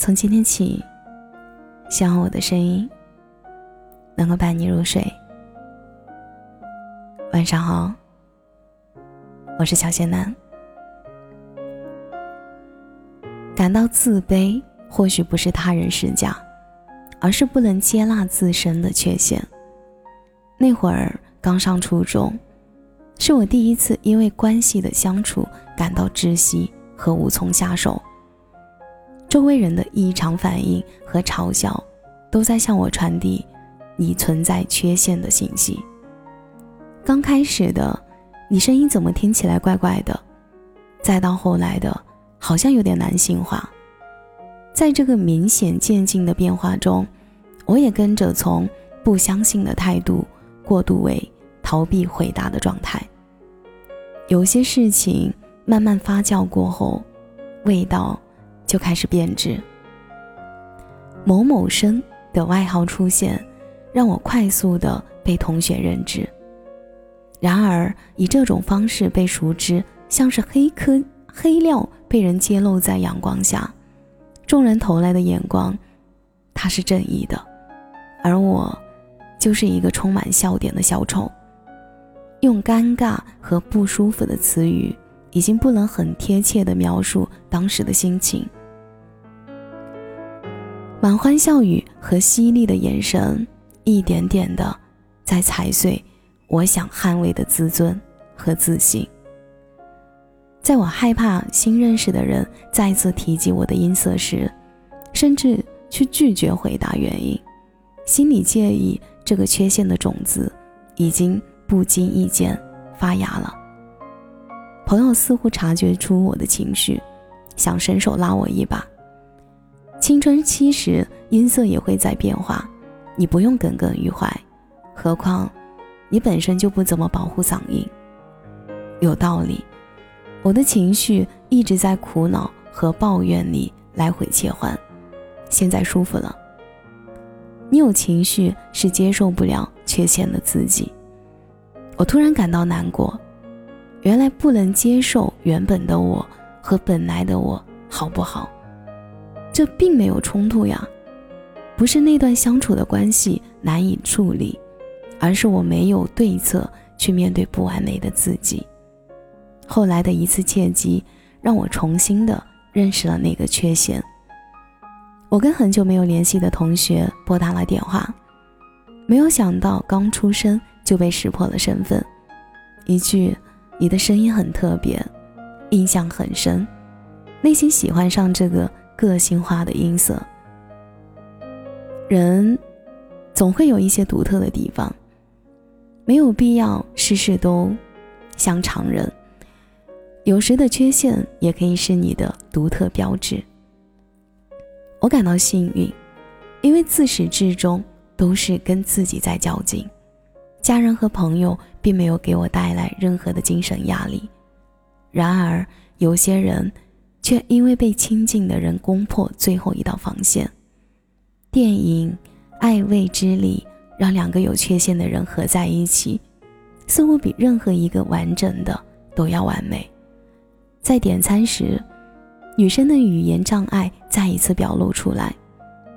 从今天起，希望我的声音能够伴你入睡。晚上好，我是小仙男。感到自卑，或许不是他人施加，而是不能接纳自身的缺陷。那会儿刚上初中，是我第一次因为关系的相处感到窒息和无从下手。周围人的异常反应和嘲笑，都在向我传递你存在缺陷的信息。刚开始的，你声音怎么听起来怪怪的？再到后来的，好像有点男性化。在这个明显渐进的变化中，我也跟着从不相信的态度过渡为逃避回答的状态。有些事情慢慢发酵过后，味道。就开始变质。某某生的外号出现，让我快速的被同学认知。然而，以这种方式被熟知，像是黑科黑料被人揭露在阳光下，众人投来的眼光，他是正义的，而我，就是一个充满笑点的小丑。用尴尬和不舒服的词语，已经不能很贴切的描述当时的心情。满欢笑语和犀利的眼神，一点点的在踩碎我想捍卫的自尊和自信。在我害怕新认识的人再次提及我的音色时，甚至去拒绝回答原因，心里介意这个缺陷的种子已经不经意间发芽了。朋友似乎察觉出我的情绪，想伸手拉我一把。青春期时，音色也会在变化，你不用耿耿于怀。何况，你本身就不怎么保护嗓音。有道理，我的情绪一直在苦恼和抱怨里来回切换，现在舒服了。你有情绪是接受不了缺陷的自己。我突然感到难过，原来不能接受原本的我和本来的我，好不好？这并没有冲突呀，不是那段相处的关系难以处理，而是我没有对策去面对不完美的自己。后来的一次契机，让我重新的认识了那个缺陷。我跟很久没有联系的同学拨打了电话，没有想到刚出生就被识破了身份，一句“你的声音很特别”，印象很深，内心喜欢上这个。个性化的音色，人总会有一些独特的地方，没有必要事事都像常人。有时的缺陷也可以是你的独特标志。我感到幸运，因为自始至终都是跟自己在较劲，家人和朋友并没有给我带来任何的精神压力。然而，有些人。却因为被亲近的人攻破最后一道防线。电影《爱未之力》让两个有缺陷的人合在一起，似乎比任何一个完整的都要完美。在点餐时，女生的语言障碍再一次表露出来，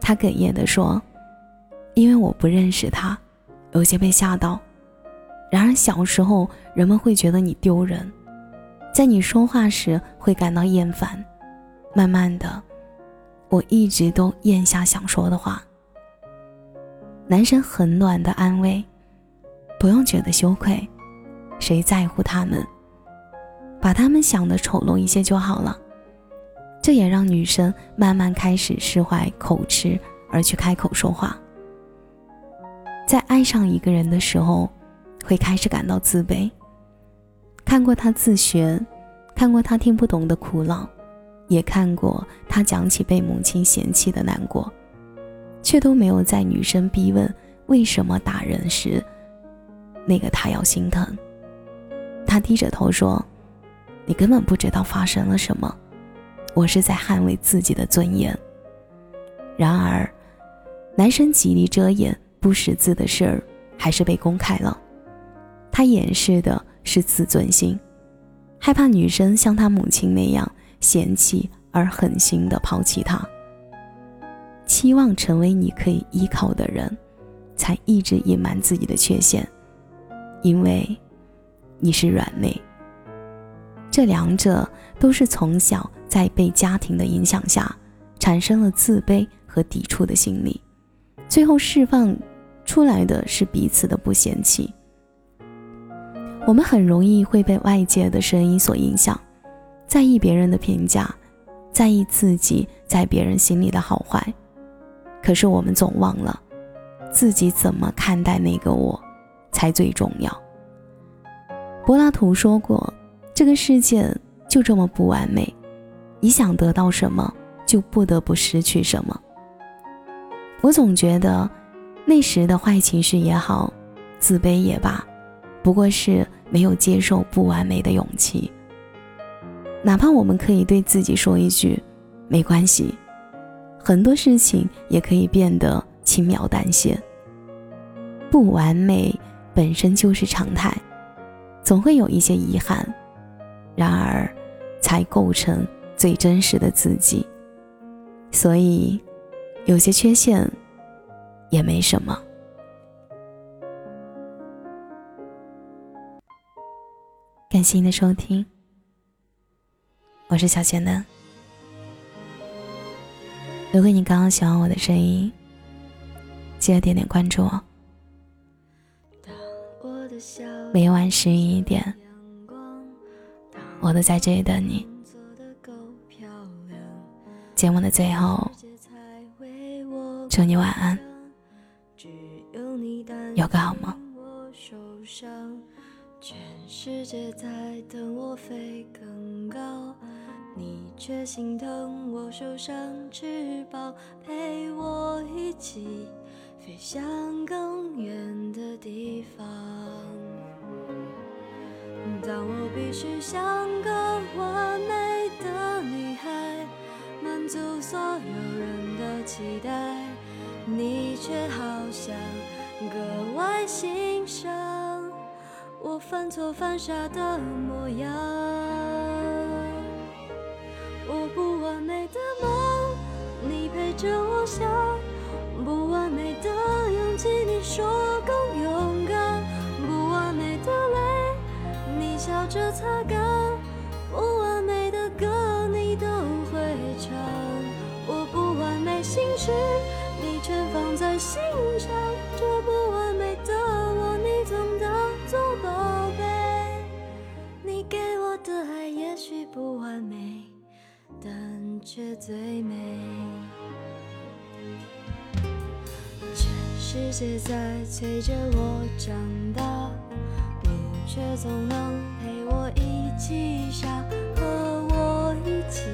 她哽咽地说：“因为我不认识他，有些被吓到。然而小时候，人们会觉得你丢人。”在你说话时会感到厌烦，慢慢的，我一直都咽下想说的话。男生很暖的安慰，不用觉得羞愧，谁在乎他们？把他们想的丑陋一些就好了。这也让女生慢慢开始释怀口吃，而去开口说话。在爱上一个人的时候，会开始感到自卑。看过他自学，看过他听不懂的苦恼，也看过他讲起被母亲嫌弃的难过，却都没有在女生逼问为什么打人时，那个他要心疼。他低着头说：“你根本不知道发生了什么，我是在捍卫自己的尊严。”然而，男生极力遮掩不识字的事儿，还是被公开了。他掩饰的。是自尊心，害怕女生像他母亲那样嫌弃而狠心的抛弃他。期望成为你可以依靠的人，才一直隐瞒自己的缺陷，因为你是软肋。这两者都是从小在被家庭的影响下，产生了自卑和抵触的心理，最后释放出来的是彼此的不嫌弃。我们很容易会被外界的声音所影响，在意别人的评价，在意自己在别人心里的好坏。可是我们总忘了，自己怎么看待那个我，才最重要。柏拉图说过：“这个世界就这么不完美，你想得到什么，就不得不失去什么。”我总觉得，那时的坏情绪也好，自卑也罢，不过是。没有接受不完美的勇气，哪怕我们可以对自己说一句“没关系”，很多事情也可以变得轻描淡写。不完美本身就是常态，总会有一些遗憾，然而才构成最真实的自己。所以，有些缺陷也没什么。感谢您的收听，我是小贤嫩。如果你刚刚喜欢我的声音，记得点点关注哦。每晚十一点，我都在这里等你。节目的最后，祝你晚安，有个好梦。全世界在等我飞更高，你却心疼我受伤翅膀，陪我一起飞向更远的地方。当我必须像个完美的女孩，满足所有人的期待，你却好像格外欣。我犯错犯傻的模样，我不完美的梦，你陪着我想；不完美的勇气，你说更勇敢；不完美的泪，你笑着擦干；却最美。全世界在催着我长大，你却总能陪我一起傻，和我一起